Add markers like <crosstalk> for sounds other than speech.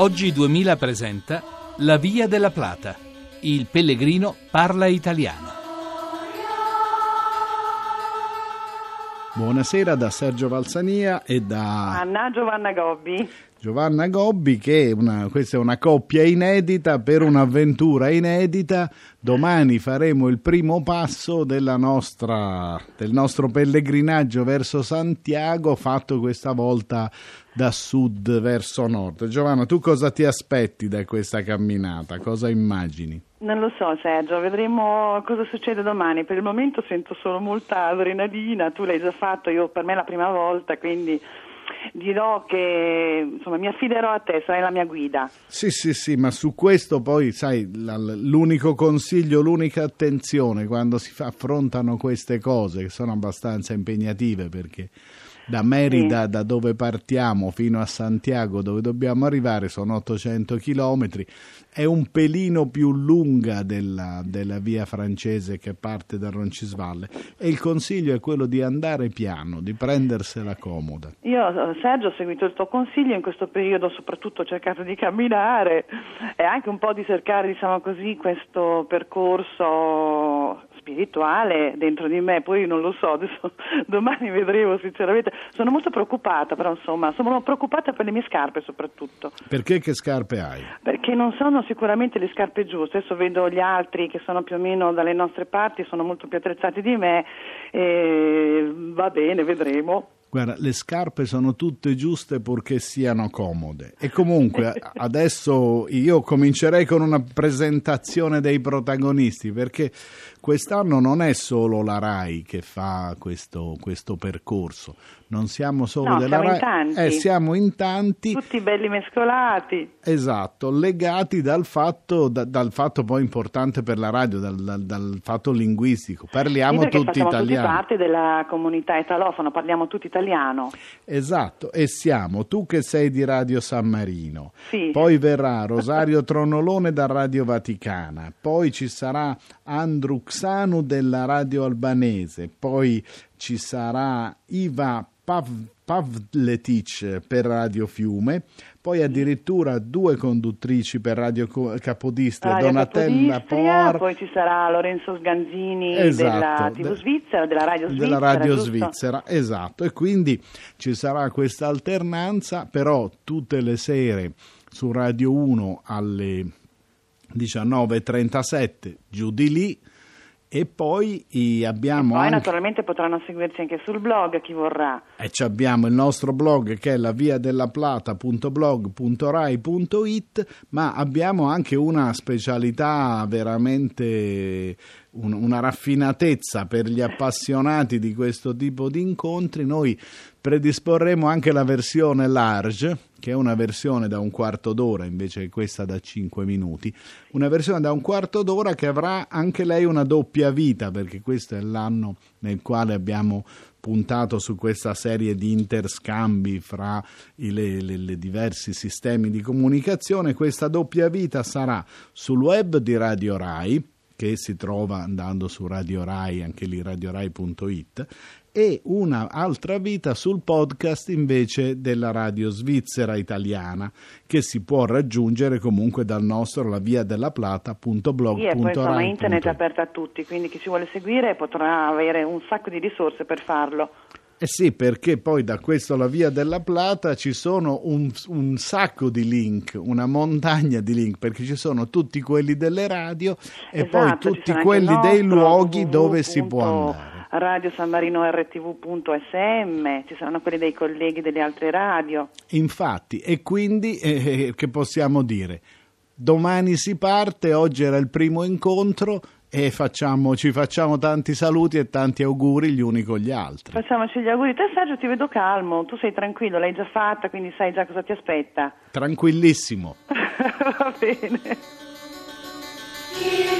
Oggi 2000 presenta La Via della Plata. Il pellegrino parla italiano. Buonasera da Sergio Valsania e da Anna Giovanna Gobbi. Giovanna Gobbi che una, questa è una coppia inedita per un'avventura inedita. Domani faremo il primo passo nostra, del nostro pellegrinaggio verso Santiago fatto questa volta da sud verso nord. Giovanna, tu cosa ti aspetti da questa camminata? Cosa immagini? Non lo so Sergio, vedremo cosa succede domani. Per il momento sento solo molta adrenalina, tu l'hai già fatto, io per me è la prima volta, quindi dirò che insomma, mi affiderò a te, sarai la mia guida. Sì, sì, sì, ma su questo poi, sai, l'unico consiglio, l'unica attenzione quando si affrontano queste cose che sono abbastanza impegnative perché da Merida, sì. da dove partiamo, fino a Santiago, dove dobbiamo arrivare, sono 800 chilometri. È un pelino più lunga della, della, via francese che parte da Roncisvalle e il consiglio è quello di andare piano, di prendersela comoda. Io, Sergio, ho seguito il tuo consiglio in questo periodo, soprattutto ho cercato di camminare e anche un po' di cercare, diciamo così, questo percorso spirituale dentro di me, poi non lo so, adesso <laughs> domani vedremo sinceramente. Sono molto preoccupata, però insomma, sono preoccupata per le mie scarpe soprattutto. Perché che scarpe hai? Perché non sono sicuramente le scarpe giuste, adesso vedo gli altri che sono più o meno dalle nostre parti, sono molto più attrezzati di me e va bene, vedremo. Guarda, le scarpe sono tutte giuste purché siano comode. E comunque <laughs> adesso io comincerei con una presentazione dei protagonisti, perché quest'anno non è solo la RAI che fa questo, questo percorso, non siamo solo no, della siamo RAI, in tanti. Eh, siamo in tanti. Tutti belli mescolati. Esatto, legati dal fatto, da, dal fatto poi importante per la radio, dal, dal, dal fatto linguistico. Parliamo sì, tutti italiani. Tutti parte della comunità italofona, parliamo tutti italiano. Esatto, e siamo tu che sei di Radio San Marino. Sì. Poi verrà Rosario Tronolone da Radio Vaticana, poi ci sarà Andrew Xanu della Radio Albanese, poi ci sarà Iva Pav- Pavletic per Radio Fiume, poi addirittura due conduttrici per Radio Capodistria, Radio Donatella Por. Poi ci sarà Lorenzo Sganzini esatto, della TV Svizzera, della Radio Svizzera. Della Radio Svizzera, esatto. E quindi ci sarà questa alternanza, però tutte le sere su Radio 1 alle 19.37, giù di lì e poi abbiamo. E poi anche... naturalmente potranno seguirci anche sul blog chi vorrà. E abbiamo il nostro blog che è la via della plata.blog.rai.it, ma abbiamo anche una specialità veramente un, una raffinatezza per gli appassionati di questo tipo di incontri. Noi predisporremo anche la versione large, che è una versione da un quarto d'ora invece che questa da cinque minuti, una versione da un quarto d'ora che avrà anche lei una doppia vita, perché questo è l'anno nel quale abbiamo puntato su questa serie di interscambi fra i le, le, le diversi sistemi di comunicazione. Questa doppia vita sarà sul web di Radio Rai, che si trova andando su Radio Rai, anche lì radiorai.it, e un'altra vita sul podcast invece della radio svizzera italiana che si può raggiungere comunque dal nostro la via della plata.blog.rai. Sì, e poi insomma internet è aperta a tutti, quindi chi si vuole seguire potrà avere un sacco di risorse per farlo. Eh sì, perché poi da questo alla Via della Plata ci sono un, un, sacco di link, una montagna di link, perché ci sono tutti quelli delle radio e esatto, poi tutti quelli dei luoghi dove si può andare. Radio San Marino RTV.sm, ci saranno quelli dei colleghi delle altre radio. Infatti, e quindi eh, eh che possiamo dire? Domani si parte, oggi era il primo incontro, e facciamo, ci facciamo tanti saluti e tanti auguri gli uni con gli altri. Facciamoci gli auguri. Te Sergio ti vedo calmo, tu sei tranquillo, l'hai già fatta, quindi sai già cosa ti aspetta. Tranquillissimo. <laughs> Va bene. <laughs>